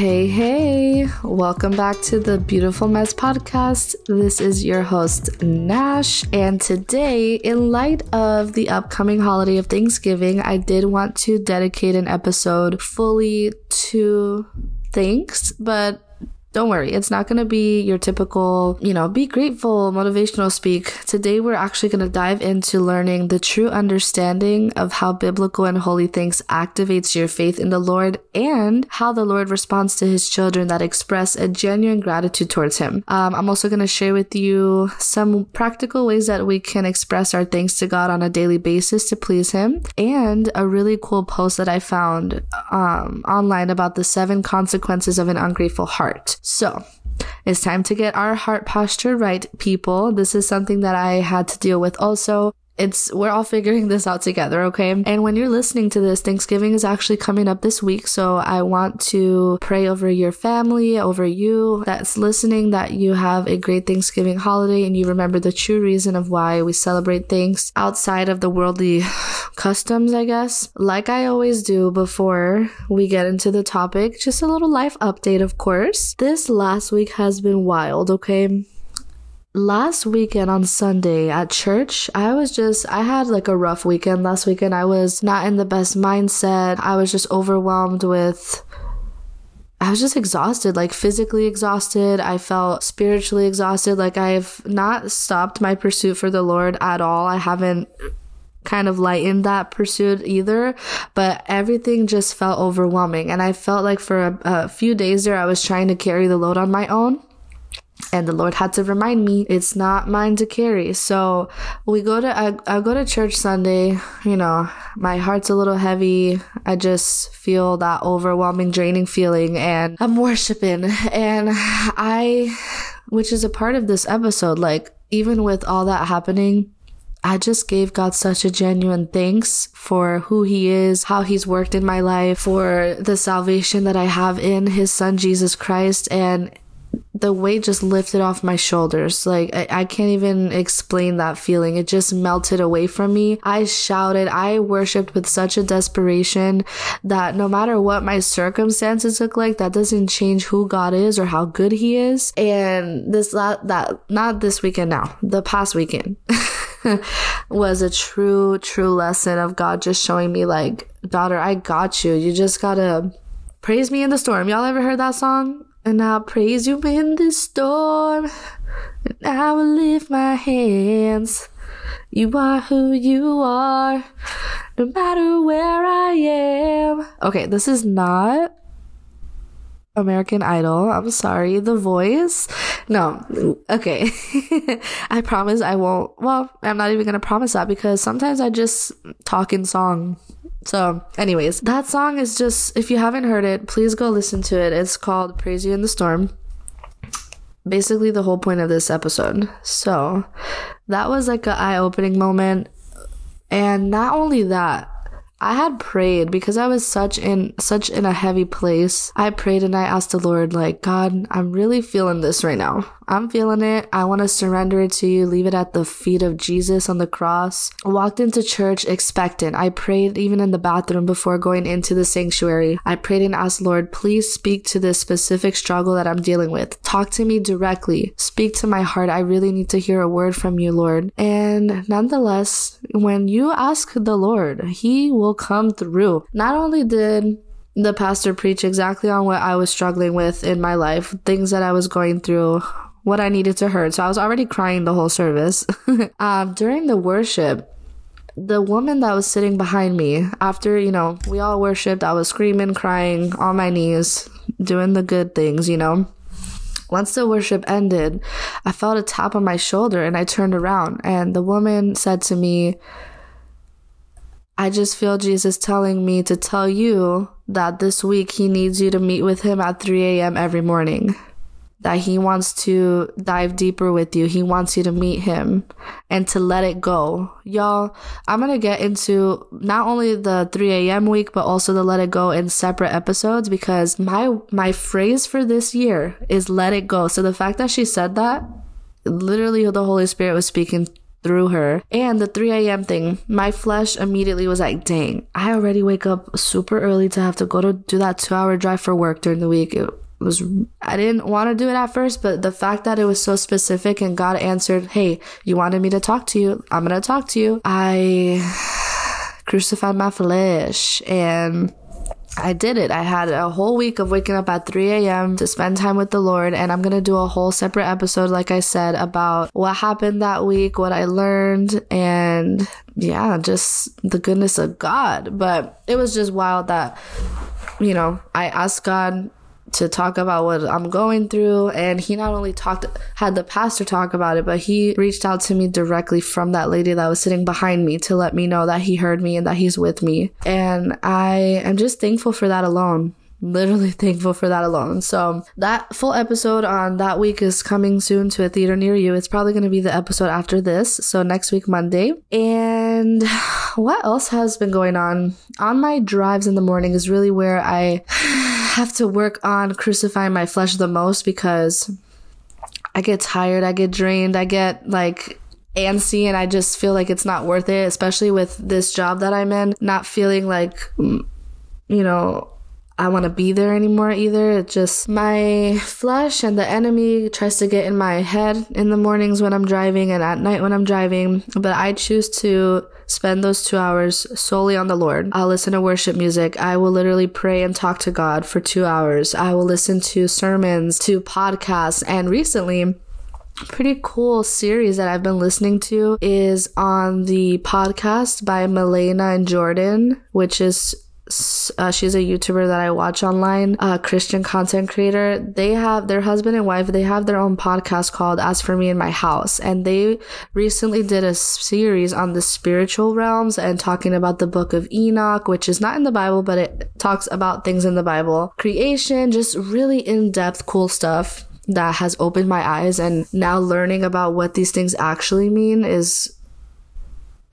Hey, hey, welcome back to the Beautiful Mess podcast. This is your host, Nash, and today, in light of the upcoming holiday of Thanksgiving, I did want to dedicate an episode fully to thanks, but don't worry, it's not going to be your typical, you know, be grateful motivational speak. Today, we're actually going to dive into learning the true understanding of how biblical and holy things activates your faith in the Lord and how the Lord responds to his children that express a genuine gratitude towards him. Um, I'm also going to share with you some practical ways that we can express our thanks to God on a daily basis to please him and a really cool post that I found um, online about the seven consequences of an ungrateful heart. So, it's time to get our heart posture right, people. This is something that I had to deal with also it's we're all figuring this out together, okay? And when you're listening to this, Thanksgiving is actually coming up this week, so I want to pray over your family, over you that's listening that you have a great Thanksgiving holiday and you remember the true reason of why we celebrate things outside of the worldly customs, I guess. Like I always do before we get into the topic, just a little life update, of course. This last week has been wild, okay? Last weekend on Sunday at church, I was just, I had like a rough weekend last weekend. I was not in the best mindset. I was just overwhelmed with, I was just exhausted, like physically exhausted. I felt spiritually exhausted. Like I've not stopped my pursuit for the Lord at all. I haven't kind of lightened that pursuit either, but everything just felt overwhelming. And I felt like for a, a few days there, I was trying to carry the load on my own. And the Lord had to remind me it's not mine to carry. So we go to, I, I go to church Sunday, you know, my heart's a little heavy. I just feel that overwhelming, draining feeling and I'm worshiping. And I, which is a part of this episode, like even with all that happening, I just gave God such a genuine thanks for who He is, how He's worked in my life, for the salvation that I have in His Son Jesus Christ. And the weight just lifted off my shoulders. Like, I, I, can't even explain that feeling. It just melted away from me. I shouted, I worshiped with such a desperation that no matter what my circumstances look like, that doesn't change who God is or how good He is. And this, that, that not this weekend now, the past weekend. was a true, true lesson of God just showing me, like, daughter, I got you. You just gotta praise me in the storm. Y'all ever heard that song? And I'll praise you in the storm. And I will lift my hands. You are who you are, no matter where I am. Okay, this is not American Idol. I'm sorry. The voice. No. Okay. I promise I won't. Well, I'm not even to promise that because sometimes I just talk in song. So, anyways, that song is just, if you haven't heard it, please go listen to it. It's called Praise You in the Storm. Basically, the whole point of this episode. So, that was like an eye opening moment. And not only that, I had prayed because I was such in such in a heavy place. I prayed and I asked the Lord like, God, I'm really feeling this right now. I'm feeling it. I want to surrender it to you, leave it at the feet of Jesus on the cross. Walked into church expectant. I prayed even in the bathroom before going into the sanctuary. I prayed and asked, Lord, please speak to this specific struggle that I'm dealing with. Talk to me directly. Speak to my heart. I really need to hear a word from you, Lord. And nonetheless, when you ask the Lord, He will come through. Not only did the pastor preach exactly on what I was struggling with in my life, things that I was going through, what I needed to hear. So I was already crying the whole service. um, during the worship, the woman that was sitting behind me, after, you know, we all worshiped, I was screaming, crying on my knees, doing the good things, you know. Once the worship ended, I felt a tap on my shoulder and I turned around and the woman said to me, I just feel Jesus telling me to tell you that this week he needs you to meet with him at 3 a.m. every morning that he wants to dive deeper with you. He wants you to meet him and to let it go. Y'all, I'm going to get into not only the 3 a.m. week, but also the let it go in separate episodes because my, my phrase for this year is let it go. So the fact that she said that, literally the Holy Spirit was speaking through her. And the 3 a.m. thing, my flesh immediately was like, dang, I already wake up super early to have to go to do that two hour drive for work during the week. It was, I didn't want to do it at first, but the fact that it was so specific and God answered, hey, you wanted me to talk to you. I'm going to talk to you. I crucified my flesh and I did it. I had a whole week of waking up at 3 a.m. to spend time with the Lord. And I'm to do a whole separate episode, like I said, about what happened that week, what I learned, and yeah, just the goodness of God. But it was just wild that, you know, I asked God to talk about what I'm going through. And he not only talked, had the pastor talk about it, but he reached out to me directly from that lady that was sitting behind me to let me know that he heard me and that he's with me. And I am just thankful for that alone literally thankful for that alone. So that full episode on that week is coming soon to a theater near you. It's probably going to be the episode after this. So next week, Monday. And what else has been going on? On my drives in the morning is really where I have to work on crucifying my flesh the most because I get tired, I get drained, I get like antsy and I just feel like it's not worth it, especially with this job that I'm in, not feeling like, mm, you know, I want to be there anymore either. It just, my flesh and the enemy tries to get in my head in the mornings when I'm driving and at night when I'm driving. But I choose to spend those two hours solely on the Lord. I'll listen to worship music. I will literally pray and talk to God for two hours. I will listen to sermons, to podcasts. And recently, pretty cool series that I've been listening to is on the podcast by Milena and Jordan, which is uh, she's a YouTuber that I watch online, a Christian content creator. They have their husband and wife, they have their own podcast called As For Me in My House. And they recently did a series on the spiritual realms and talking about the book of Enoch, which is not in the Bible, but it talks about things in the Bible. Creation, just really in depth, cool stuff that has opened my eyes. And now learning about what these things actually mean is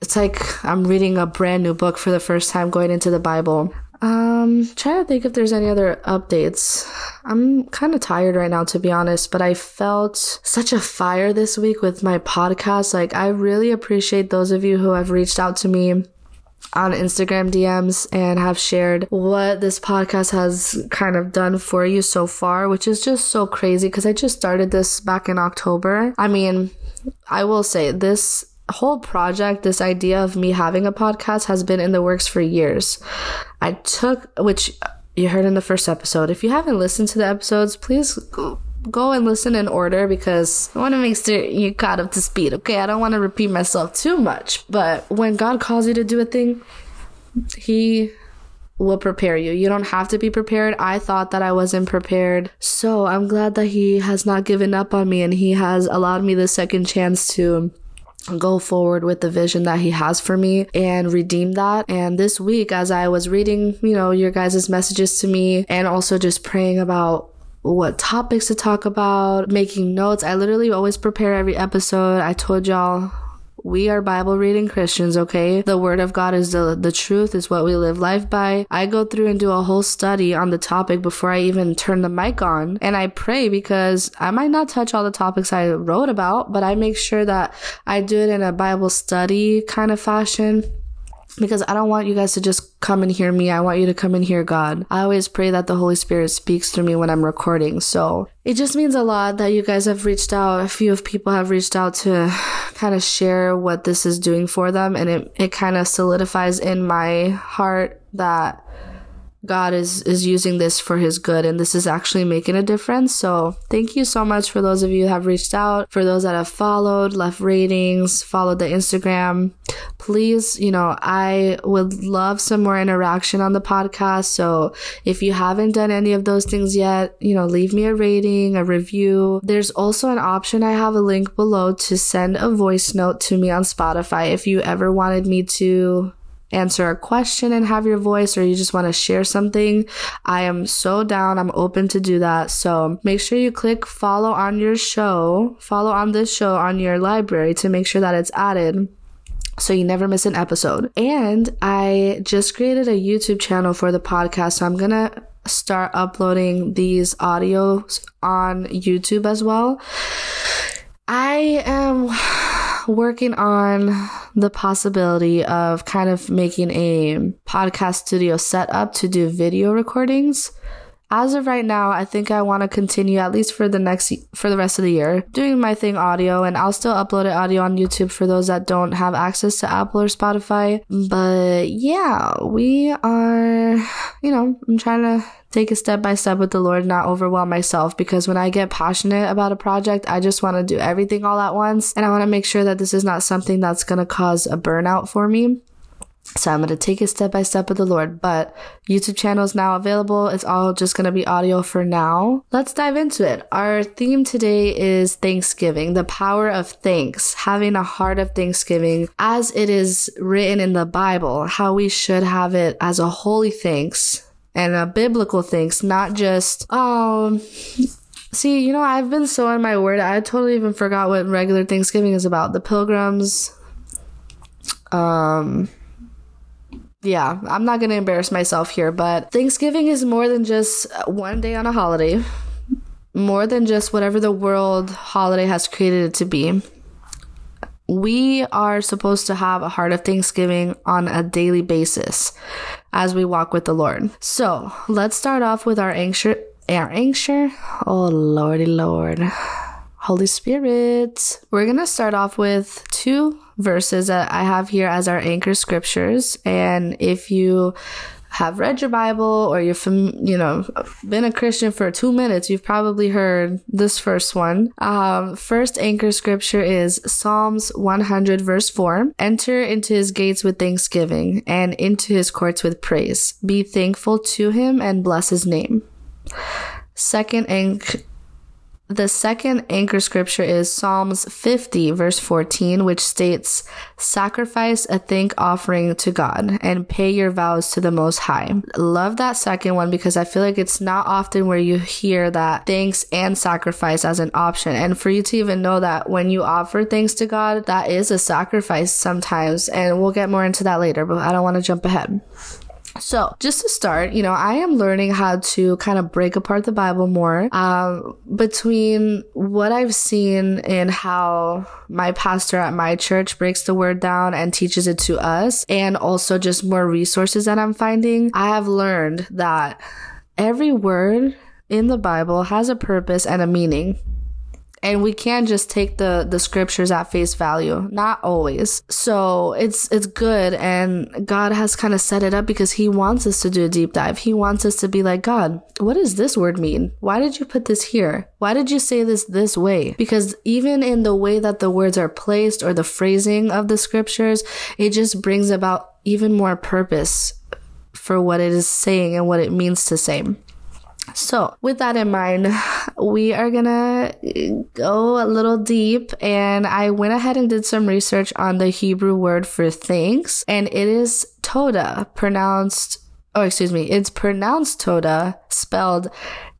it's like I'm reading a brand new book for the first time going into the Bible. Um, trying to think if there's any other updates. I'm kind of tired right now, to be honest, but I felt such a fire this week with my podcast. Like, I really appreciate those of you who have reached out to me on Instagram DMs and have shared what this podcast has kind of done for you so far, which is just so crazy because I just started this back in October. I mean, I will say this whole project, this idea of me having a podcast has been in the works for years. I took, which you heard in the first episode. If you haven't listened to the episodes, please go and listen in order because I want to make sure you caught up to speed. Okay, I don't want to repeat myself too much, but when God calls you to do a thing, He will prepare you. You don't have to be prepared. I thought that I wasn't prepared. So I'm glad that He has not given up on me and He has allowed me the second chance to go forward with the vision that he has for me and redeem that. And this week, as I was reading, you know, your guys' messages to me and also just praying about what topics to talk about, making notes. I literally always prepare every episode. I told y'all we are Bible reading Christians, okay? The word of God is the, the truth, is what we live life by. I go through and do a whole study on the topic before I even turn the mic on. And I pray because I might not touch all the topics I wrote about, but I make sure that I do it in a Bible study kind of fashion because I don't want you guys to just come and hear me. I want you to come and hear God. I always pray that the Holy Spirit speaks through me when I'm recording. So it just means a lot that you guys have reached out. A few of people have reached out to kind of share what this is doing for them. And it, it kind of solidifies in my heart that God is is using this for his good and this is actually making a difference. So, thank you so much for those of you who have reached out, for those that have followed, left ratings, followed the Instagram. Please, you know, I would love some more interaction on the podcast. So, if you haven't done any of those things yet, you know, leave me a rating, a review. There's also an option I have a link below to send a voice note to me on Spotify if you ever wanted me to answer a question and have your voice or you just want to share something, I am so down. I'm open to do that. So make sure you click follow on your show, follow on this show on your library to make sure that it's added so you never miss an episode. And I just created a YouTube channel for the podcast. So I'm to start uploading these audios on YouTube as well. I am working on the possibility of kind of making a podcast studio setup to do video recordings as of right now, I think I want to continue at least for the next for the rest of the year doing my thing audio and I'll still upload it audio on YouTube for those that don't have access to Apple or Spotify. But yeah, we are, you know, I'm trying to take a step by step with the Lord, not overwhelm myself because when I get passionate about a project, I just want to do everything all at once and I want to make sure that this is not something that's going to cause a burnout for me. So I'm going to take it step by step with the Lord, but YouTube channel is now available. It's all just going to be audio for now. Let's dive into it. Our theme today is Thanksgiving, the power of thanks, having a heart of Thanksgiving as it is written in the Bible, how we should have it as a holy thanks and a biblical thanks, not just, um, See, you know, I've been so in my word, I totally even forgot what regular Thanksgiving is about. The pilgrims, um, yeah, I'm not going to embarrass myself here, but Thanksgiving is more than just one day on a holiday, more than just whatever the world holiday has created it to be. We are supposed to have a heart of thanksgiving on a daily basis as we walk with the Lord. So let's start off with our anchor. Our anchor. Oh, Lordy Lord. Holy Spirit. We're going to start off with two verses that I have here as our anchor scriptures. And if you have read your Bible or you've you know, been a Christian for two minutes, you've probably heard this first one. Um, first anchor scripture is Psalms 100 verse 4. Enter into his gates with thanksgiving and into his courts with praise. Be thankful to him and bless his name. Second anchor the second anchor scripture is Psalms 50, verse 14, which states, Sacrifice a thank offering to God and pay your vows to the Most High. Love that second one because I feel like it's not often where you hear that thanks and sacrifice as an option. And for you to even know that when you offer thanks to God, that is a sacrifice sometimes. And we'll get more into that later, but I don't want to jump ahead. So, just to start, you know, I am learning how to kind of break apart the Bible more um, between what I've seen and how my pastor at my church breaks the word down and teaches it to us, and also just more resources that I'm finding. I have learned that every word in the Bible has a purpose and a meaning and we can't just take the the scriptures at face value. Not always. So it's it's good. And god has kind of set it up because he wants us to do a deep dive. He wants us to be like god what does this word mean? Why did you put this here? Why did you say this this way? Because even in the way that the words are placed or the phrasing of the scriptures it just brings about even more purpose for what it is saying and what it means to say so, with that in mind, we are gonna uh, go a little deep, and I went ahead and did some research on the Hebrew word for thanks, and it is todah, pronounced, oh, excuse me, it's pronounced todah, spelled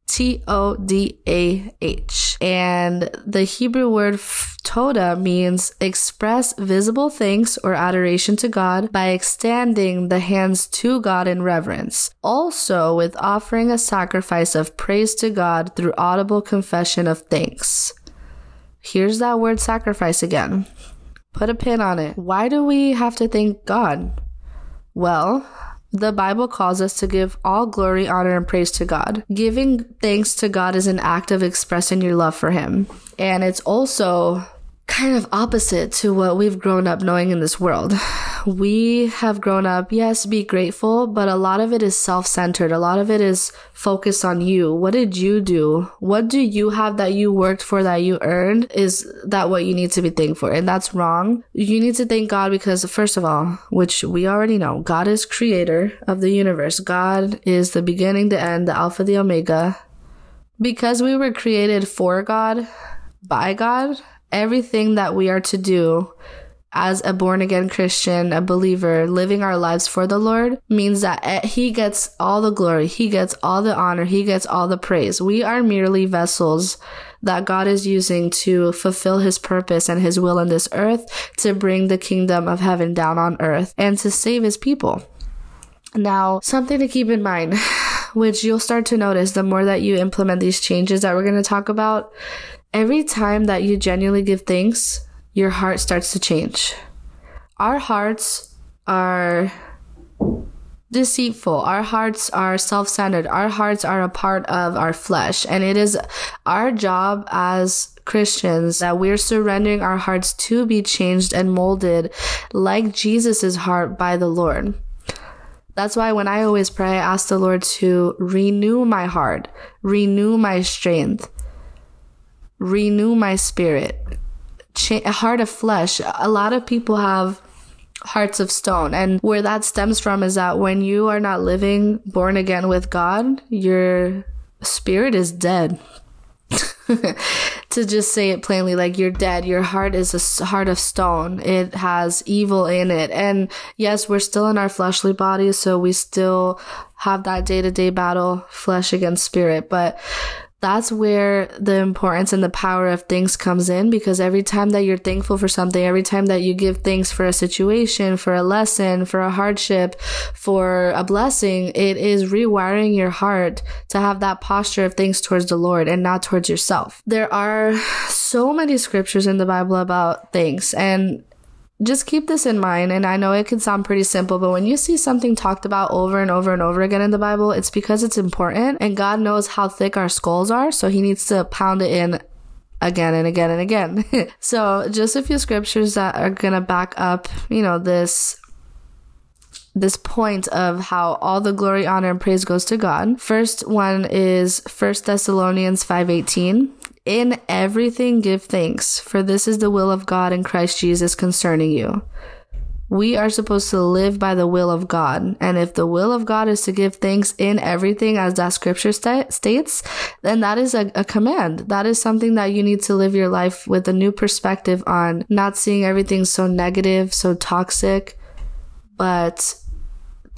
T O D A H. And the Hebrew word todah means express visible thanks or adoration to God by extending the hands to God in reverence. Also, with offering a sacrifice of praise to God through audible confession of thanks. Here's that word sacrifice again. Put a pin on it. Why do we have to thank God? Well, the Bible calls us to give all glory, honor, and praise to God. Giving thanks to God is an act of expressing your love for Him. And it's also kind of opposite to what we've grown up knowing in this world. We have grown up, yes, be grateful, but a lot of it is self centered. A lot of it is focused on you. What did you do? What do you have that you worked for, that you earned? Is that what you need to be thankful for? And that's wrong. You need to thank God because, first of all, which we already know, God is creator of the universe. God is the beginning, the end, the Alpha, the Omega. Because we were created for God, by God, everything that we are to do as a born again Christian, a believer, living our lives for the Lord means that eh, He gets all the glory, He gets all the honor, He gets all the praise. We are merely vessels that God is using to fulfill His purpose and His will in this earth to bring the kingdom of heaven down on earth and to save His people. Now, something to keep in mind, which you'll start to notice the more that you implement these changes that we're going to talk about, every time that you genuinely give thanks, your heart starts to change. Our hearts are deceitful. Our hearts are self centered. Our hearts are a part of our flesh. And it is our job as Christians that we're surrendering our hearts to be changed and molded like Jesus' heart by the Lord. That's why when I always pray, I ask the Lord to renew my heart, renew my strength, renew my spirit. A heart of flesh. A lot of people have hearts of stone. And where that stems from is that when you are not living born again with God, your spirit is dead. to just say it plainly, like you're dead. Your heart is a heart of stone. It has evil in it. And yes, we're still in our fleshly bodies, so we still have that day to day battle, flesh against spirit. But that's where the importance and the power of things comes in because every time that you're thankful for something, every time that you give thanks for a situation, for a lesson, for a hardship, for a blessing, it is rewiring your heart to have that posture of thanks towards the Lord and not towards yourself. There are so many scriptures in the Bible about thanks and just keep this in mind. And I know it can sound pretty simple, but when you see something talked about over and over and over again in the Bible, it's because it's important and God knows how thick our skulls are. So he needs to pound it in again and again and again. so just a few scriptures that are to back up, you know, this this point of how all the glory, honor, and praise goes to God. First one is First Thessalonians 5:18. In everything give thanks, for this is the will of God in Christ Jesus concerning you. We are supposed to live by the will of God. And if the will of God is to give thanks in everything, as that scripture st- states, then that is a, a command. That is something that you need to live your life with a new perspective on, not seeing everything so negative, so toxic, but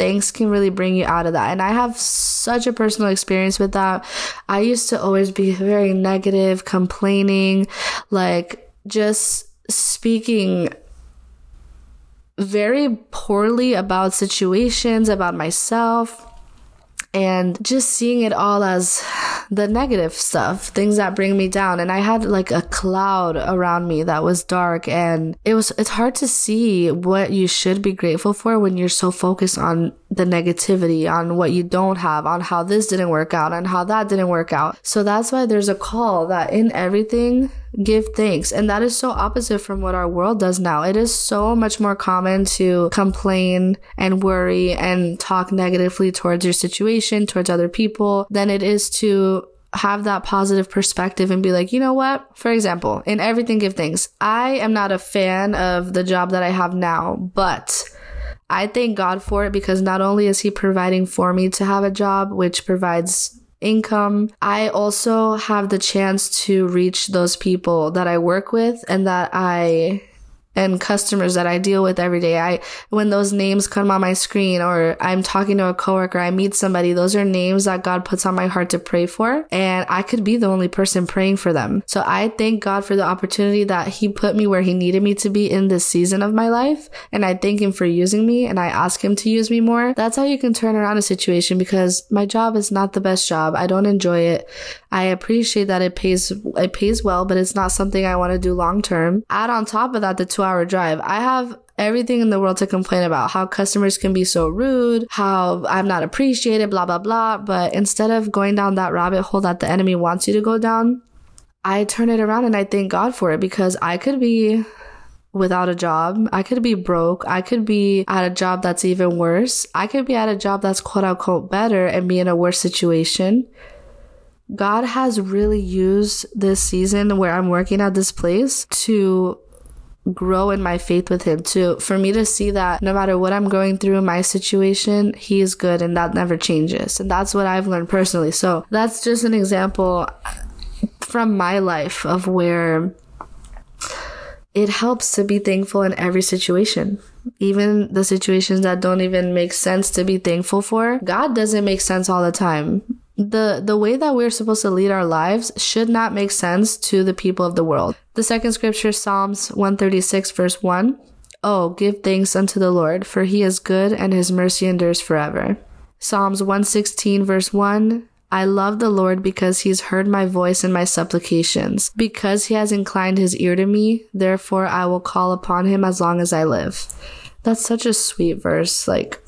thanks can really bring you out of that. And I have such a personal experience with that. I used to always be very negative, complaining, like just speaking very poorly about situations, about myself and just seeing it all as the negative stuff, things that bring me down. And I had like a cloud around me that was dark and it was, it's hard to see what you should be grateful for when you're so focused on the negativity, on what you don't have, on how this didn't work out, and how that didn't work out. So that's why there's a call that in everything, give thanks. And that is so opposite from what our world does now. It is so much more common to complain and worry and talk negatively towards your situation, towards other people, than it is to have that positive perspective and be like, you know what? For example, in everything give thanks. I am not a fan of the job that I have now, but I thank God for it because not only is He providing for me to have a job, which provides income, I also have the chance to reach those people that I work with and that I and customers that I deal with every day. I, when those names come on my screen or I'm talking to a coworker, I meet somebody, those are names that God puts on my heart to pray for. And I could be the only person praying for them. So I thank God for the opportunity that he put me where he needed me to be in this season of my life. And I thank him for using me and I ask him to use me more. That's how you can turn around a situation because my job is not the best job. I don't enjoy it. I appreciate that it pays, it pays well, but it's not something I want to do long term. Add on top of that, the two hour drive. I have everything in the world to complain about how customers can be so rude, how I'm not appreciated, blah, blah, blah. But instead of going down that rabbit hole that the enemy wants you to go down, I turn it around and I thank God for it because I could be without a job. I could be broke. I could be at a job that's even worse. I could be at a job that's quote unquote better and be in a worse situation. God has really used this season where I'm working at this place to grow in my faith with him to for me to see that no matter what I'm going through in my situation, he is good and that never changes. And that's what I've learned personally. So that's just an example from my life of where it helps to be thankful in every situation. Even the situations that don't even make sense to be thankful for. God doesn't make sense all the time the the way that we're supposed to lead our lives should not make sense to the people of the world. The second scripture Psalms 136 verse 1. Oh, give thanks unto the Lord, for he is good and his mercy endures forever. Psalms 116 verse 1. I love the Lord because he's heard my voice and my supplications. Because he has inclined his ear to me, therefore I will call upon him as long as I live. That's such a sweet verse. Like,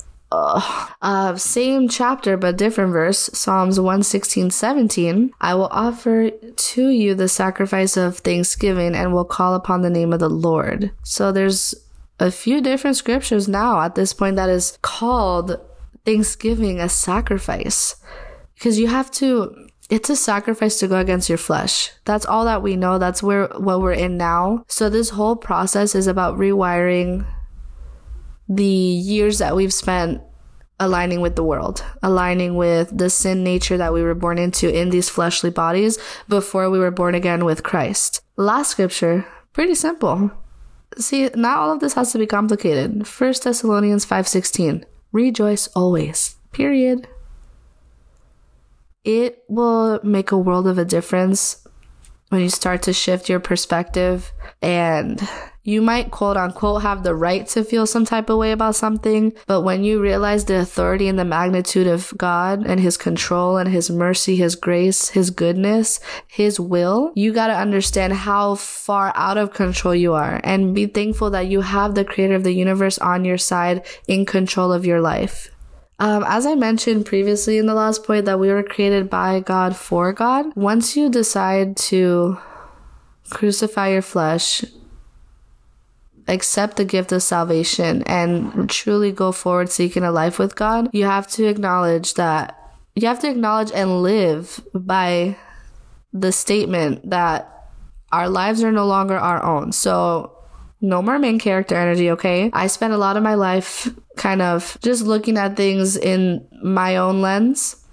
uh, same chapter but different verse psalms 116 17 i will offer to you the sacrifice of thanksgiving and will call upon the name of the lord so there's a few different scriptures now at this point that is called thanksgiving a sacrifice because you have to it's a sacrifice to go against your flesh. That's all that we know. That's where what we're in now. So this whole process is about rewiring the years that we've spent aligning with the world, aligning with the sin nature that we were born into in these fleshly bodies before we were born again with Christ. Last scripture, pretty simple. See, not all of this has to be complicated. 1 Thessalonians 5:16. Rejoice always. Period. It will make a world of a difference when you start to shift your perspective and you might quote unquote have the right to feel some type of way about something, but when you realize the authority and the magnitude of God and His control and His mercy, His grace, His goodness, His will, you gotta understand how far out of control you are and be thankful that you have the creator of the universe on your side in control of your life. Um, as I mentioned previously in the last point, that we were created by God for God. Once you decide to crucify your flesh, accept the gift of salvation and truly go forward seeking a life with God, you have to acknowledge that you have to acknowledge and live by the statement that our lives are no longer our own. So no more main character energy, okay? I spent a lot of my life kind of just looking at things in my own lens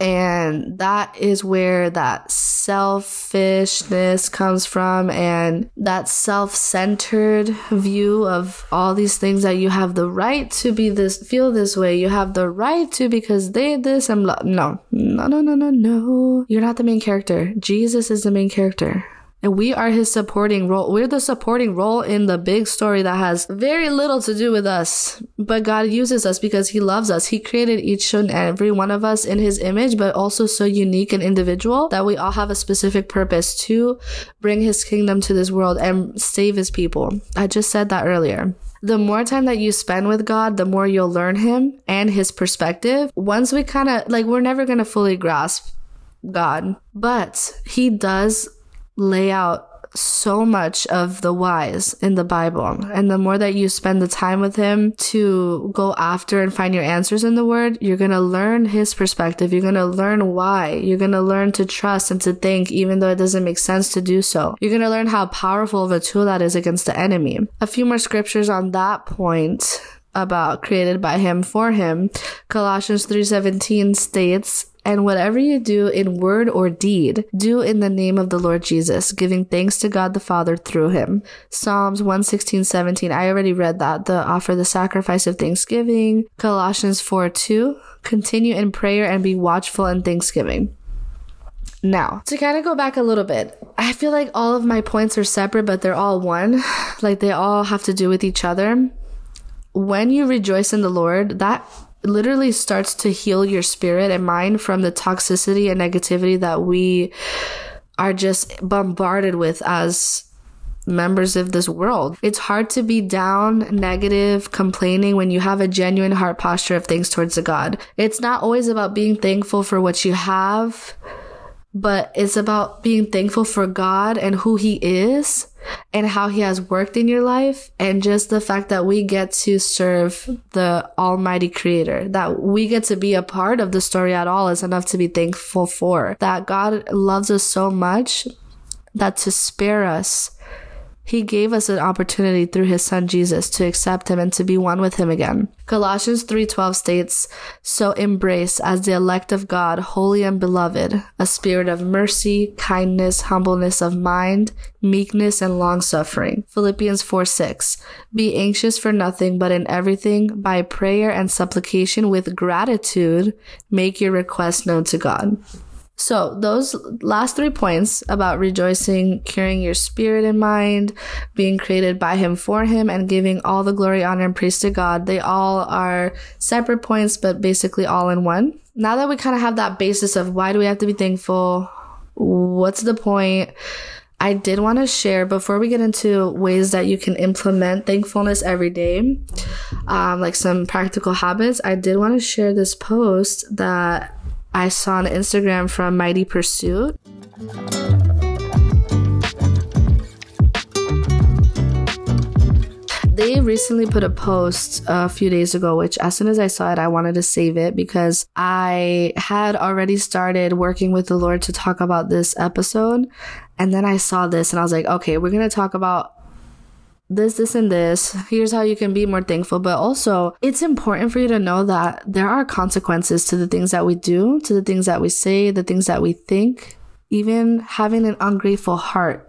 and that is where that selfishness comes from and that self centered view of all these things that you have the right to be this, feel this way. You have the right to because they this blah. No, no, no, no, no, no. You're not the main character. Jesus is the main character. And we are his supporting role. We're the supporting role in the big story that has very little to do with us. But God uses us because he loves us. He created each and every one of us in his image, but also so unique and individual that we all have a specific purpose to bring his kingdom to this world and save his people. I just said that earlier the more time that you spend with God, the more you'll learn Him and His perspective. Once we kind of like, we're never going to fully grasp God, but He does lay out so much of the whys in the Bible. And the more that you spend the time with him to go after and find your answers in the word, you're going to learn his perspective. You're going to learn why. You're going to learn to trust and to think, even though it doesn't make sense to do so. You're going to learn how powerful of a tool that is against the enemy. A few more scriptures on that point about created by him for him. Colossians 3:17 states, and whatever you do in word or deed, do in the name of the Lord Jesus, giving thanks to God the Father through him. Psalms 116, 17. I already read that. The offer the sacrifice of thanksgiving. Colossians 4, 2. Continue in prayer and be watchful in thanksgiving. Now, to kind of go back a little bit, I feel like all of my points are separate, but they're all one. Like they all have to do with each other. When you rejoice in the Lord, that literally starts to heal your spirit and mind from the toxicity and negativity that we are just bombarded with as members of this world. It's hard to be down, negative, complaining when you have a genuine heart posture of things towards the God. It's not always about being thankful for what you have, but it's about being thankful for God and who He is and how he has worked in your life and just the fact that we get to serve the almighty creator that we get to be a part of the story at all is enough to be thankful for that god loves us so much that to spare us he gave us an opportunity through his son Jesus to accept him and to be one with him again. Colossians 3:12 states, "So embrace as the elect of God, holy and beloved, a spirit of mercy, kindness, humbleness of mind, meekness and long-suffering." Philippians 4:6, "Be anxious for nothing, but in everything by prayer and supplication with gratitude make your requests known to God." So, those last three points about rejoicing, curing your spirit and mind, being created by Him for Him, and giving all the glory, honor, and praise to God, they all are separate points, but basically all in one. now that we kind of have that basis of why do we have to be thankful, what's the point? I did want to share before we get into ways that you can implement thankfulness every day, um, like some practical habits. I did want to share this post that I saw on Instagram from Mighty Pursuit. they recently put a post a few days ago, which as soon as I saw it, I wanted to save it because I had already started working with the Lord to talk about this episode. And then I saw this and I was like, okay, we're going to talk about this, this, and this. Here's how you can be more thankful. But also, it's important for you to know that there are consequences to the things that we do, to the things that we say, the things that we think. Even having an ungrateful heart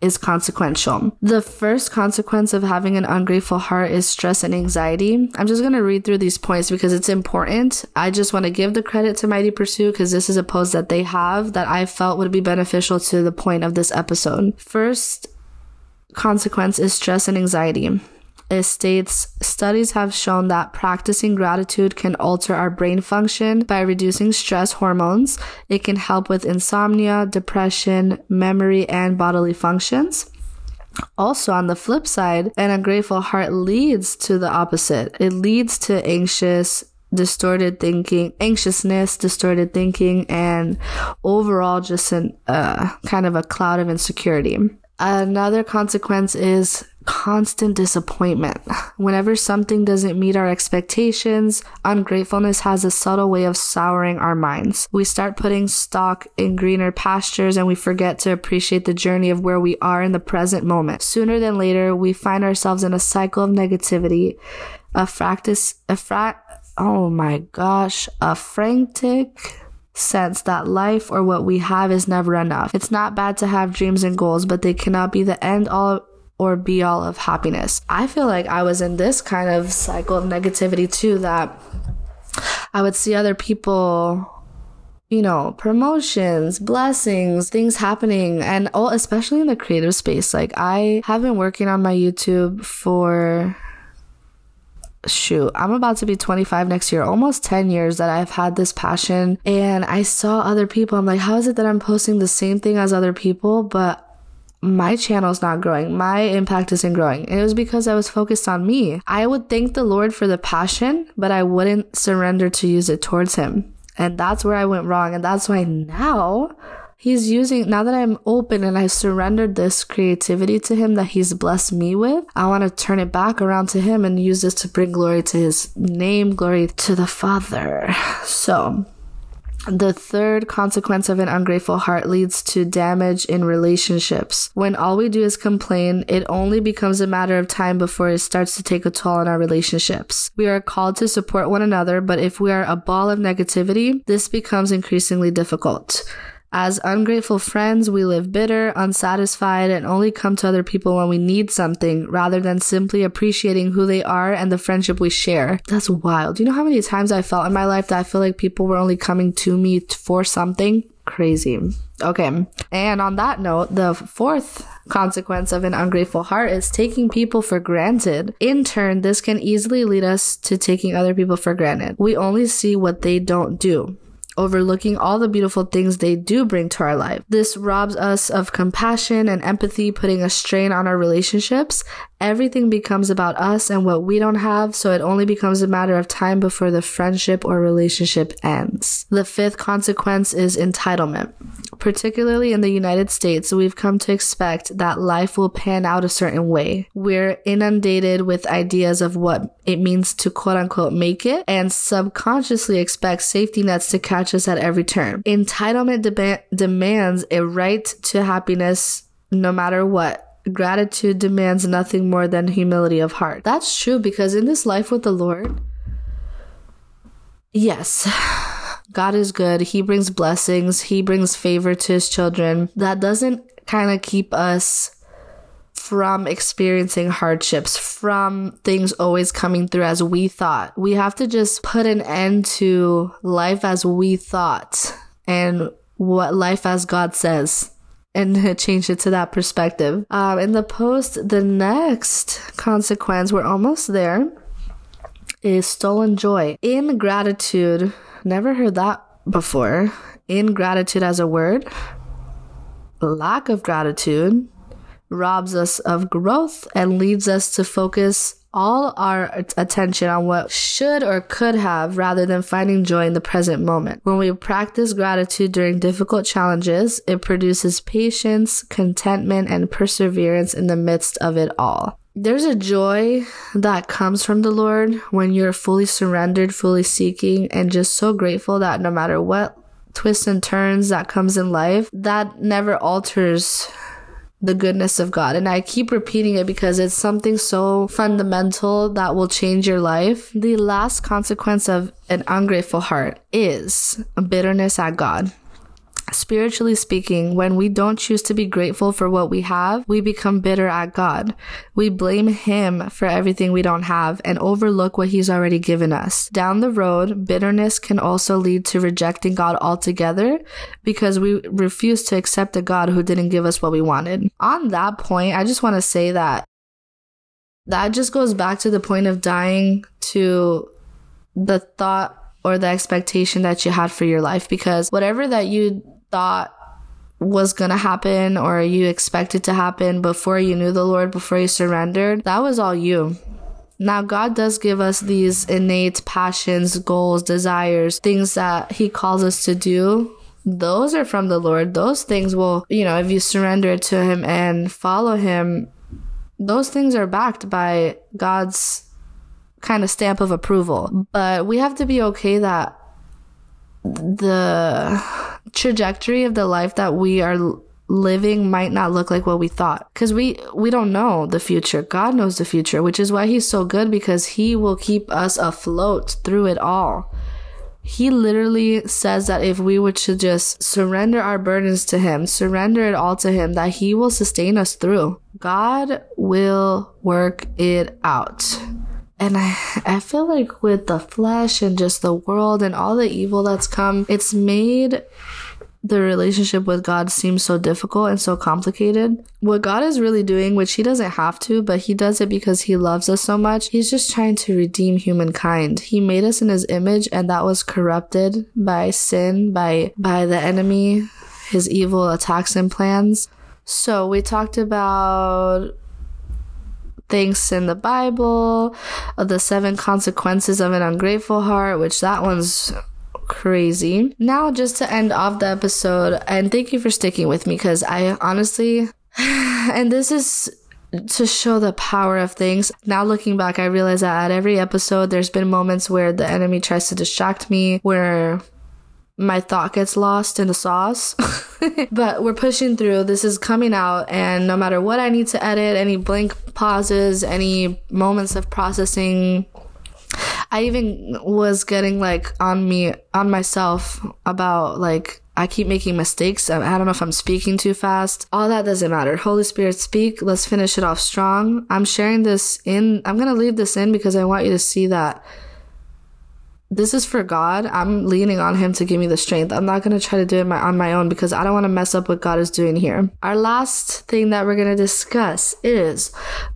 is consequential. The first consequence of having an ungrateful heart is stress and anxiety. I'm just going to read through these points because it's important. I just want to give the credit to Mighty Pursuit because this is a post that they have that I felt would be beneficial to the point of this episode. First consequence is stress and anxiety. It states studies have shown that practicing gratitude can alter our brain function by reducing stress hormones. It can help with insomnia, depression, memory, and bodily functions. Also, on the flip side, an ungrateful heart leads to the opposite. It leads to anxious, distorted thinking, anxiousness, distorted thinking, and overall just an uh, kind of a cloud of insecurity. Another consequence is constant disappointment. Whenever something doesn't meet our expectations, ungratefulness has a subtle way of souring our minds. We start putting stock in greener pastures and we forget to appreciate the journey of where we are in the present moment. Sooner than later, we find ourselves in a cycle of negativity, a practice, a frat, oh my gosh, a frantic, sense that life or what we have is never enough. It's not bad to have dreams and goals, but they cannot be the end all or be all of happiness. I feel like I was in this kind of cycle of negativity too that I would see other people you know, promotions, blessings, things happening, and all, especially in the creative space. Like, I have been working on my YouTube for shoot, I'm about to be 25 next year, almost 10 years that I've had this passion. And I saw other people. I'm like, how is it that I'm posting the same thing as other people, but my channel's not growing. My impact isn't growing. And it was because I was focused on me. I would thank the Lord for the passion, but I wouldn't surrender to use it towards Him. And that's where I went wrong. And that's why now He's using, now that I'm open and I've surrendered this creativity to Him that He's blessed me with, I want to turn it back around to Him and use this to bring glory to His name, glory to the Father. So, the third consequence of an ungrateful heart leads to damage in relationships. When all we do is complain, it only becomes a matter of time before it starts to take a toll on our relationships. We are called to support one another, but if we are a ball of negativity, this becomes increasingly difficult. As ungrateful friends, we live bitter, unsatisfied, and only come to other people when we need something rather than simply appreciating who they are and the friendship we share. That's wild. You know how many times I felt in my life that I feel like people were only coming to me for something? Crazy. Okay. And on that note, the fourth consequence of an ungrateful heart is taking people for granted. In turn, this can easily lead us to taking other people for granted. We only see what they don't do overlooking all the beautiful things they do bring to our life. This robs us of compassion and empathy, putting a strain on our relationships. Everything becomes about us and what we don't have, so it only becomes a matter of time before the friendship or relationship ends. The fifth consequence is entitlement. Particularly in the United States, we've come to expect that life will pan out a certain way. We're inundated with ideas of what it means to quote unquote make it and subconsciously expect safety nets to catch us at every turn. Entitlement de- demands a right to happiness no matter what gratitude demands nothing more than humility of heart. That's true because in this life with the Lord, yes, God is good. He brings blessings. He brings favor to his children. That doesn't kind of keep us from experiencing hardships, from things always coming through as we thought. We have to just put an end to life as we thought and what life as God says and change it to that perspective. Um, in the post, the next consequence, we're almost there, is stolen joy. Ingratitude, never heard that before. Ingratitude as a word. Lack of gratitude robs us of growth and leads us to focus all our attention on what should or could have rather than finding joy in the present moment. When we practice gratitude during difficult challenges, it produces patience, contentment, and perseverance in the midst of it all. There's a joy that comes from the Lord when you're fully surrendered, fully seeking, and just so grateful that no matter what twists and turns that comes in life, that never alters the goodness of God. And I keep repeating it because it's something so fundamental that will change your life. The last consequence of an ungrateful heart is bitterness at God. Spiritually speaking, when we don't choose to be grateful for what we have, we become bitter at God. We blame Him for everything we don't have and overlook what He's already given us. Down the road, bitterness can also lead to rejecting God altogether because we refuse to accept a God who didn't give us what we wanted. On that point, I just want to say that that just goes back to the point of dying to the thought or the expectation that you had for your life because whatever that you thought was going to happen or you expected to happen before you knew the Lord, before you surrendered, that was all you. Now, God does give us these innate passions, goals, desires, things that He calls us to do. Those are from the Lord. Those things will, you know, if you surrender it to Him and follow Him, those things are backed by God's kind of stamp of approval. But we have to be okay that the trajectory of the life that we are living might not look like what we thought. Because we we don't know the future. God knows the future which is why he's so good because he will keep us afloat through it all. He literally says that if we were to just surrender our burdens to him surrender it all to him that he will sustain us through. God will work it out and I, I feel like with the flesh and just the world and all the evil that's come, it's made the relationship with God seem so difficult and so complicated. What God is really doing, which He doesn't have to, but He does it because He loves us so much, He's just trying to redeem humankind. He made us in His image, and that was corrupted by sin, by by the enemy, his evil attacks and plans. So we talked about things in the Bible, of the seven consequences of an ungrateful heart, which that one's crazy. Now, just to end off the episode, and thank you for sticking with me because I honestly, and this is to show the power of things. Now looking back, I realize that at every episode, there's been moments where the enemy tries to distract me, where my thought gets lost in the sauce. but we're pushing through. This is coming out, and no matter what I need to edit, any blank pauses, any moments of processing, I even was getting like on me, on myself about like, I keep making mistakes. I don't know if I'm speaking too fast. All that doesn't matter. Holy Spirit, speak. Let's finish it off strong. I'm sharing this in, I'm going to leave this in because I want you to see that this is for God. I'm leaning on Him to give me the strength. I'm not going to try to do it my, on my own because I don't want to mess up what God is doing here. Our last thing that we're going to discuss is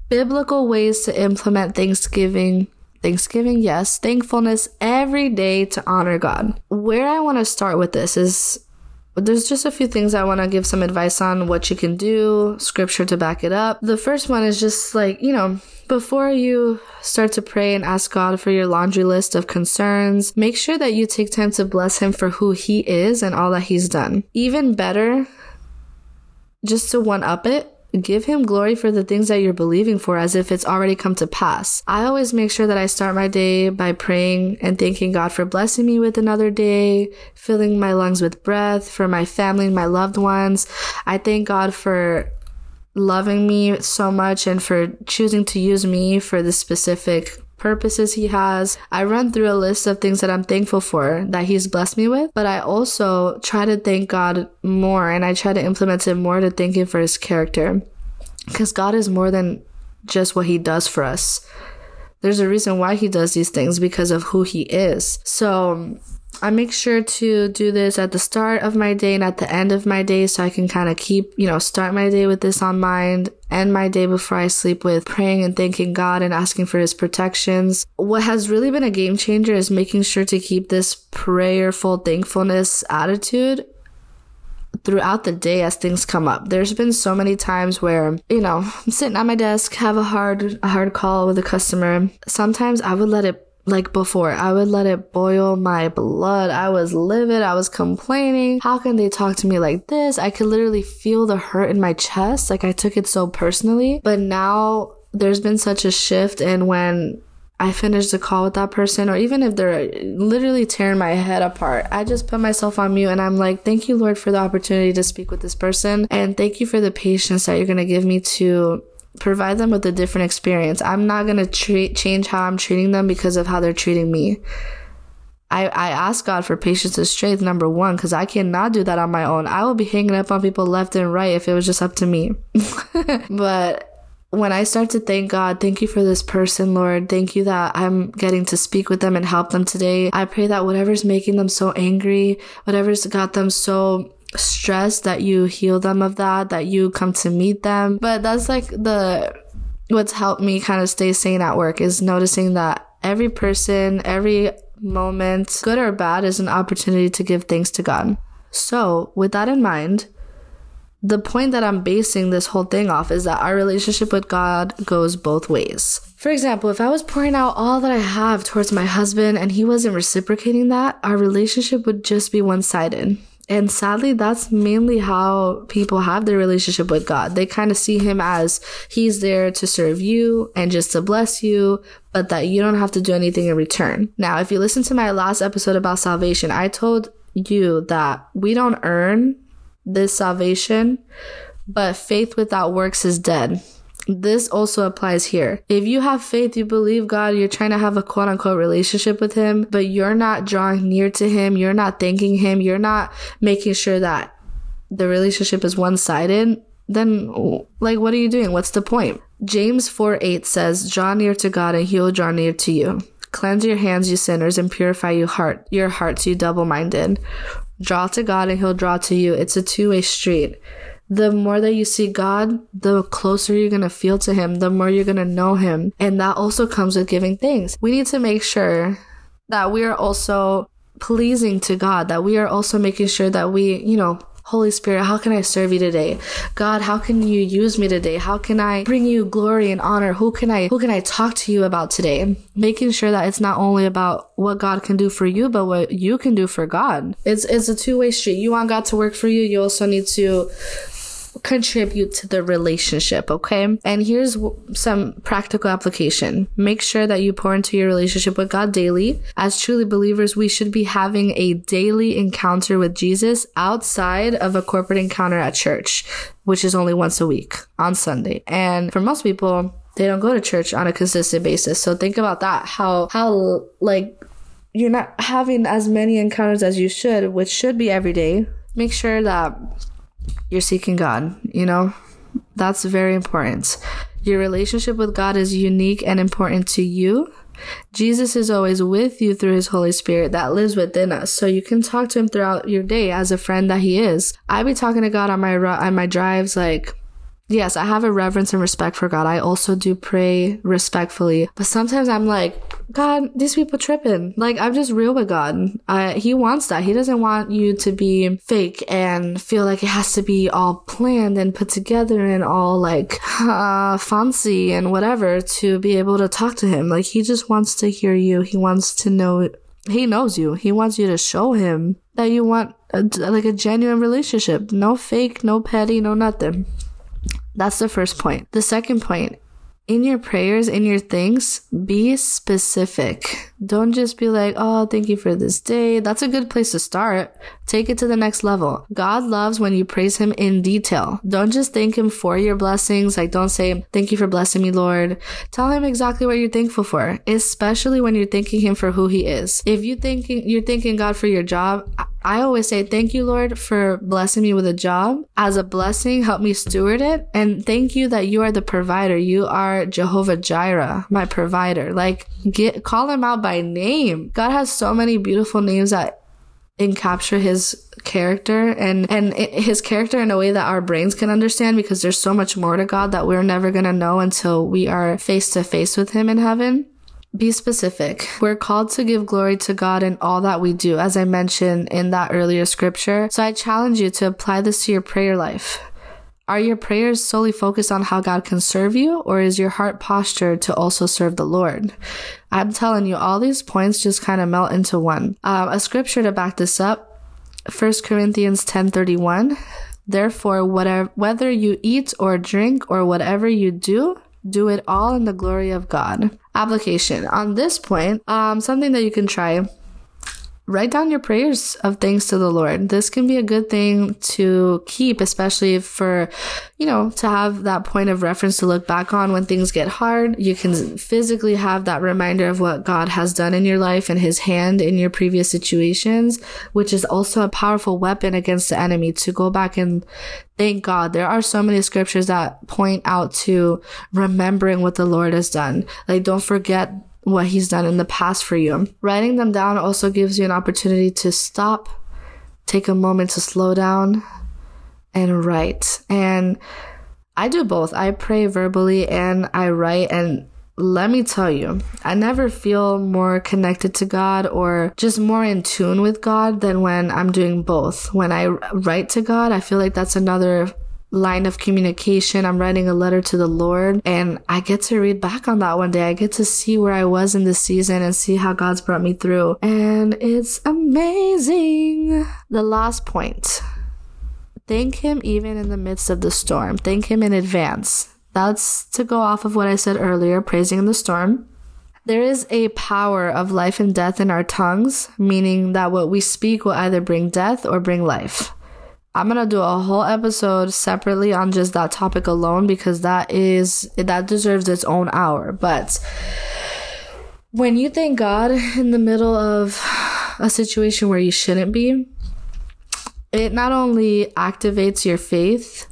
biblical ways to implement Thanksgiving. Thanksgiving, yes, thankfulness every day to honor God. Where I want to start with this is there's just a few things I want to give some advice on what you can do, scripture to back it up. The first one is just like, you know, before you start to pray and ask God for your laundry list of concerns, make sure that you take time to bless Him for who He is and all that He's done. Even better, just to one up it, give him glory for the things that you're believing for as if it's already come to pass. I always make sure that I start my day by praying and thanking God for blessing me with another day, filling my lungs with breath, for my family and my loved ones. I thank God for loving me so much and for choosing to use me for this specific purposes he has. I run through a list of things that I'm thankful for that he's blessed me with, but I also try to thank God more and I try to implement it more to thank him for his character. Because God is more than just what he does for us. There's a reason why he does these things because of who he is. So I make sure to do this at the start of my day and at the end of my day so I can kind of keep, you know, start my day with this on mind, end my day before I sleep with praying and thanking God and asking for his protections. What has really been a game changer is making sure to keep this prayerful thankfulness attitude throughout the day as things come up. There's been so many times where, you know, I'm sitting at my desk, have a hard a hard call with a customer. Sometimes I would let it like before. I would let it boil my blood. I was livid. I was complaining. How can they talk to me like this? I could literally feel the hurt in my chest. Like I took it so personally. But now there's been such a shift. And when I finish the call with that person, or even if they're literally tearing my head apart, I just put myself on mute and I'm like, thank you, Lord, for the opportunity to speak with this person. And thank you for the patience that you're going to give me to provide them with a different experience. I'm not going to treat, change how I'm treating them because of how they're treating me. I, I ask God for patience and strength, number one, because I cannot do that on my own. I will be hanging up on people left and right if it was just up to me. but when I start to thank God, thank you for this person, Lord. Thank you that I'm getting to speak with them and help them today. I pray that whatever's making them so angry, whatever's got them so stress that you heal them of that, that you come to meet them. But that's like the, what's helped me kind of stay sane at work is noticing that every person, every moment, good or bad, is an opportunity to give thanks to God. So with that in mind, the point that I'm basing this whole thing off is that our relationship with God goes both ways. For example, if I was pouring out all that I have towards my husband and he wasn't reciprocating that, our relationship would just be one sided. And sadly, that's mainly how people have their relationship with God. They kind of see him as he's there to serve you and just to bless you, but that you don't have to do anything in return. Now, if you listen to my last episode about salvation, I told you that we don't earn this salvation, but faith without works is dead. This also applies here. If you have faith, you believe God, you're trying to have a quote unquote relationship with Him, but you're not drawing near to Him, you're not thanking Him, you're not making sure that the relationship is one sided, then like what are you doing? What's the point? James 4 8 says, Draw near to God and He will draw near to you. Cleanse your hands, you sinners, and purify your heart, your hearts, you double minded. Draw to God and He'll draw to you. It's a two way street the more that you see God, the closer you're going to feel to Him, the more you're going to know Him. And that also comes with giving things. We need to make sure that we are also pleasing to God, that we are also making sure that we, you know, Holy Spirit, how can I serve you today? God, how can you use me today? How can I bring you glory and honor? Who can I, who can I talk to you about today? Making sure that it's not only about what God can do for you, but what you can do for God. It's, it's a two way street. You want God to work for you. You also need to contribute to the relationship, okay? And here's some practical application. Make sure that you pour into your relationship with God daily. As truly believers, we should be having a daily encounter with Jesus outside of a corporate encounter at church, which is only once a week on Sunday. And for most people, they don't go to church on a consistent basis. So think about that. How, how, like, you're not having as many encounters as you should, which should be every day. Make sure that you're seeking God, you know? That's very important. Your relationship with God is unique and important to you. Jesus is always with you through his Holy Spirit that lives within us. So you can talk to him throughout your day as a friend that he is. I be talking to God on my on my drives like yes, I have a reverence and respect for God. I also do pray respectfully, but sometimes I'm like, God, these people tripping. Like, I'm just real with God. Uh, he wants that. He doesn't want you to be fake and feel like it has to be all planned and put together and all like, uh, fancy and whatever to be able to talk to him. Like, he just wants to hear you. He wants to know, he knows you. He wants you to show him that you want a, like a genuine relationship. No fake, no petty, no nothing. That's the first point. The second point in your prayers, in your things, be specific. Don't just be like, oh, thank you for this day. That's a good place to start. Take it to the next level. God loves when you praise Him in detail. Don't just thank Him for your blessings. Like, don't say, thank you for blessing me, Lord. Tell Him exactly what you're thankful for, especially when you're thanking Him for who He is. If you thinking, you're thanking God for your job, I always say, thank you, Lord, for blessing me with a job. As a blessing, help me steward it. And thank you that you are the provider. You are Jehovah Jireh, my provider. Like, get, call him out by name. God has so many beautiful names that encapture his character and and his character in a way that our brains can understand because there's so much more to God that we're never going to know until we are face to face with him in heaven. Be specific. We're called to give glory to God in all that we do, as I mentioned in that earlier scripture. So I challenge you to apply this to your prayer life. Are your prayers solely focused on how God can serve you, or is your heart postured to also serve the Lord? I'm telling you, all these points just kind of melt into one. Um, a scripture to back this up 1 Corinthians 10:31 Therefore whatever whether you eat or drink or whatever you do do it all in the glory of God. Application. On this point, um, something that you can try write down your prayers of thanks to the Lord. This can be a good thing to keep, especially for, you know, to have that point of reference to look back on when things get hard. You can physically have that reminder of what God has done in your life and his hand in your previous situations, which is also a powerful weapon against the enemy to go back and thank God. There are so many scriptures that point out to remembering what the Lord has done. Like, don't forget what he's done in the past for you. Writing them down also gives you an opportunity to stop, take a moment to slow down, and write. And I do both. I pray verbally and I write and let me tell you, I never feel more connected to God or just more in tune with God than when I'm doing both. When I write to God, I feel like that's another line of communication. I'm writing a letter to the Lord and I get to read back on that one day. I get to see where I was in this season and see how God's brought me through. And it's amazing. The last point. Thank him even in the midst of the storm. Thank him in advance. That's to go off of what I said earlier, praising in the storm. There is a power of life and death in our tongues, meaning that what we speak will either bring death or bring life. I'm gonna do a whole episode separately on just that topic alone because that is that deserves its own hour. But when you thank God in the middle of a situation where you shouldn't be, it not only activates your faith,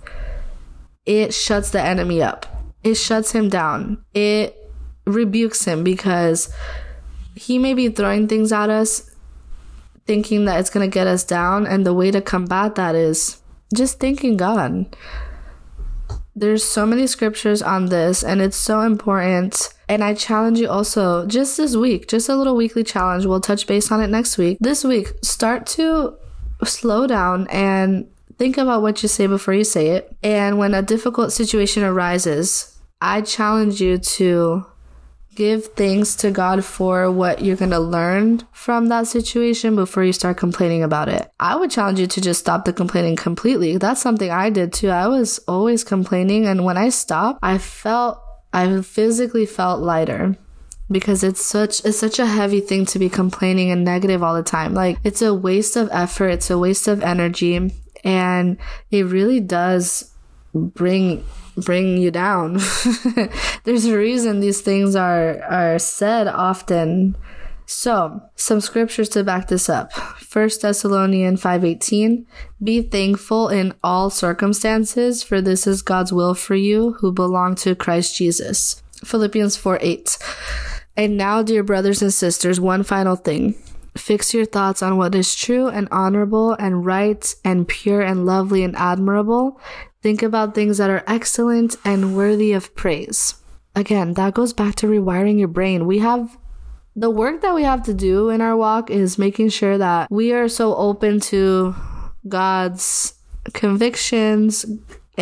it shuts the enemy up. It shuts him down. It rebukes him because he may be throwing things at us thinking that it's going to get us down. And the way to combat that is just thanking God. There's so many scriptures on this, and it's so important. And I challenge you also just this week, just a little weekly challenge. We'll touch base on it next week. This week, start to slow down and think about what you say before you say it. And when a difficult situation arises, I challenge you to give thanks to God for what you're going to learn from that situation before you start complaining about it. I would challenge you to just stop the complaining completely. That's something I did too. I was always complaining. And when I stopped, I felt, I physically felt lighter because it's such it's such a heavy thing to be complaining and negative all the time. Like it's a waste of effort, it's a waste of energy, and it really does bring bring you down. There's a reason these things are are said often. So, some scriptures to back this up. 1 Thessalonians 5:18, "Be thankful in all circumstances, for this is God's will for you who belong to Christ Jesus." Philippians 4:8. And now, dear brothers and sisters, one final thing. Fix your thoughts on what is true and honorable and right and pure and lovely and admirable. Think about things that are excellent and worthy of praise. Again, that goes back to rewiring your brain. We have the work that we have to do in our walk is making sure that we are so open to God's convictions,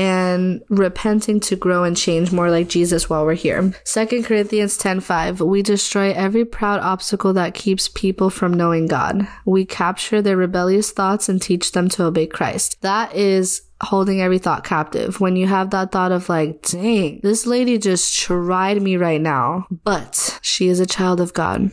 and repenting to grow and change more like Jesus while we're here. 2 Corinthians 10:5 We destroy every proud obstacle that keeps people from knowing God. We capture their rebellious thoughts and teach them to obey Christ. That is holding every thought captive. When you have that thought of like, dang, this lady just tried me right now, but she is a child of God.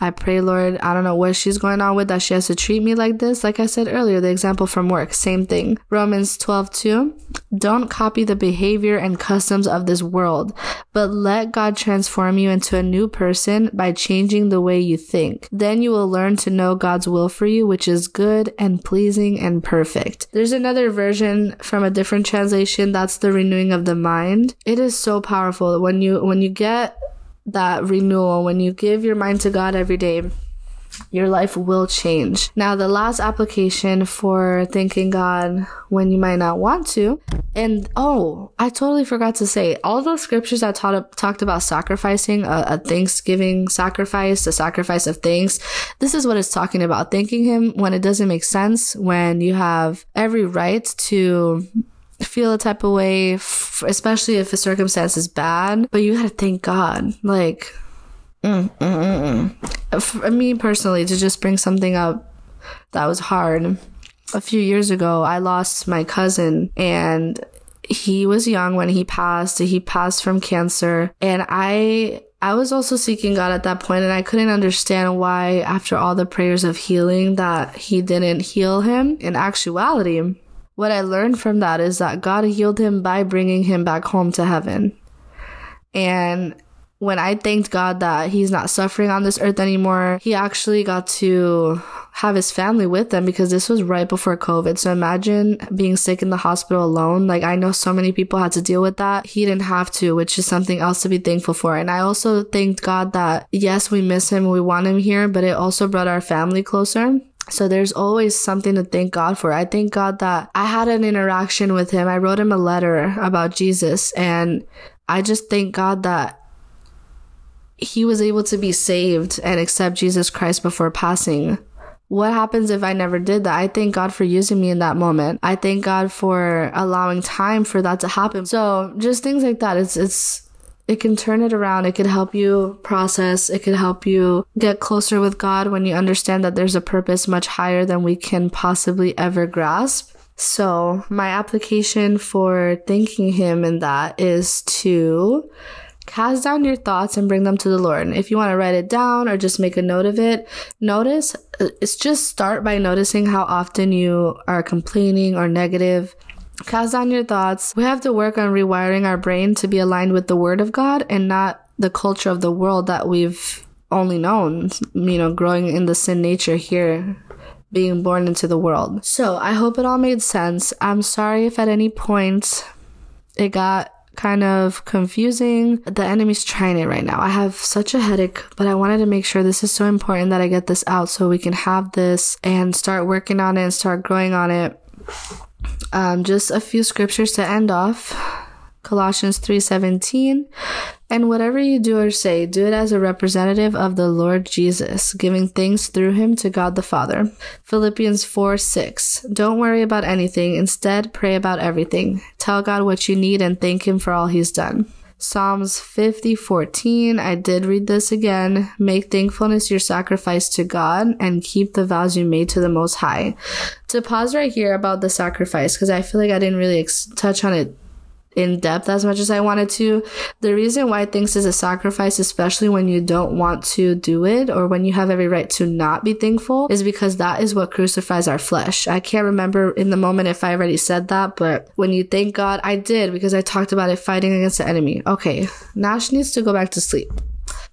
I pray, Lord, I don't know what she's going on with that she has to treat me like this. Like I said earlier, the example from work, same thing. Romans 12, 2. Don't copy the behavior and customs of this world, but let God transform you into a new person by changing the way you think. Then you will learn to know God's will for you, which is good and pleasing and perfect. There's another version from a different translation. That's the renewing of the mind. It is so powerful when you, when you get that renewal, when you give your mind to God every day, your life will change. Now, the last application for thanking God when you might not want to, and oh, I totally forgot to say, all those scriptures that taught, talked about sacrificing a, a Thanksgiving sacrifice, a sacrifice of thanks, this is what it's talking about. Thanking Him when it doesn't make sense, when you have every right to feel a type of way, especially if the circumstance is bad, but you gotta thank God. Like, mm, mm, mm, mm. for me personally, to just bring something up that was hard. A few years ago, I lost my cousin and he was young when he passed. He passed from cancer and I I was also seeking God at that point and I couldn't understand why after all the prayers of healing that he didn't heal him. In actuality, what I learned from that is that God healed him by bringing him back home to heaven. And when I thanked God that he's not suffering on this earth anymore, he actually got to have his family with them because this was right before COVID. So imagine being sick in the hospital alone. Like I know so many people had to deal with that. He didn't have to, which is something else to be thankful for. And I also thanked God that yes, we miss him. We want him here, but it also brought our family closer. So there's always something to thank God for. I thank God that I had an interaction with him. I wrote him a letter about Jesus and I just thank God that he was able to be saved and accept Jesus Christ before passing. What happens if I never did that? I thank God for using me in that moment. I thank God for allowing time for that to happen. So just things like that. It's, it's, it can turn it around. It can help you process. It can help you get closer with God when you understand that there's a purpose much higher than we can possibly ever grasp. So my application for thanking him in that is to cast down your thoughts and bring them to the Lord. If you want to write it down or just make a note of it, notice uh, it's just start by noticing how often you are complaining or negative Cast down your thoughts. We have to work on rewiring our brain to be aligned with the word of God and not the culture of the world that we've only known, you know, growing in the sin nature here, being born into the world. So I hope it all made sense. I'm sorry if at any point it got kind of confusing. The enemy's trying it right now. I have such a headache, but I wanted to make sure this is so important that I get this out so we can have this and start working on it and start growing on it. Um, just a few scriptures to end off. Colossians 3:17 and whatever you do or say do it as a representative of the Lord Jesus giving thanks through him to God the Father. Philippians 4:6 Don't worry about anything. Instead pray about everything. Tell God what you need and thank him for all he's done Psalms 50 14. I did read this again. Make thankfulness your sacrifice to God and keep the vows you made to the Most High. To pause right here about the sacrifice, because I feel like I didn't really ex- touch on it in depth as much as I wanted to. The reason why thanks is a sacrifice, especially when you don't want to do it or when you have every right to not be thankful, is because that is what crucifies our flesh. I can't remember in the moment if I already said that, but when you thank God, I did because I talked about it fighting against the enemy. Okay, Nash needs to go back to sleep.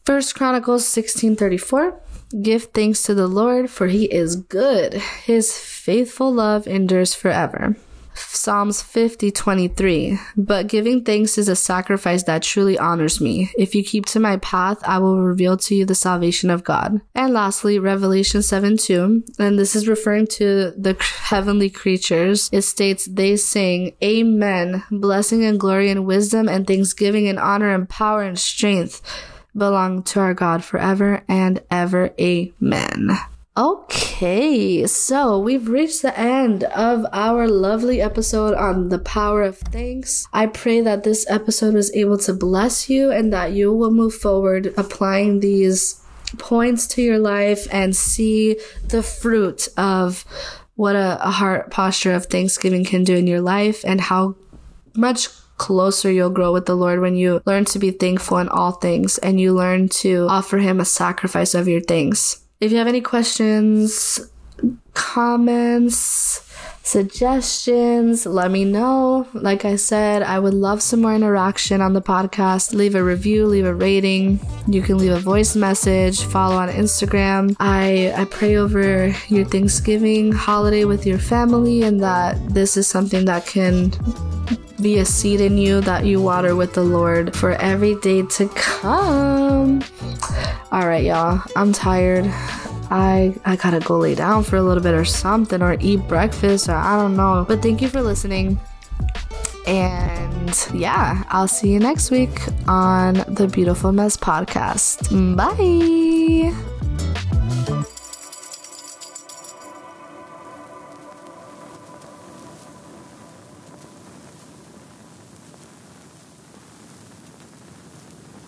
First Chronicles 1634. Give thanks to the Lord, for he is good. His faithful love endures forever. Psalms 50 23. But giving thanks is a sacrifice that truly honors me. If you keep to my path, I will reveal to you the salvation of God. And lastly, Revelation 7 2. And this is referring to the heavenly creatures. It states, They sing, Amen. Blessing and glory and wisdom and thanksgiving and honor and power and strength belong to our God forever and ever. Amen. Okay, so we've reached the end of our lovely episode on the power of thanks. I pray that this episode was able to bless you and that you will move forward applying these points to your life and see the fruit of what a, a heart posture of thanksgiving can do in your life and how much closer you'll grow with the Lord when you learn to be thankful in all things and you learn to offer Him a sacrifice of your things. If you have any questions, comments, suggestions, let me know. Like I said, I would love some more interaction on the podcast. Leave a review, leave a rating. You can leave a voice message, follow on Instagram. I, I pray over your Thanksgiving holiday with your family and that this is something that can be a seed in you that you water with the Lord for every day to come. All right, y'all. I'm tired. I I gotta go lay down for a little bit or something or eat breakfast or I don't know. But thank you for listening. And yeah, I'll see you next week on the Beautiful Mess podcast. Bye.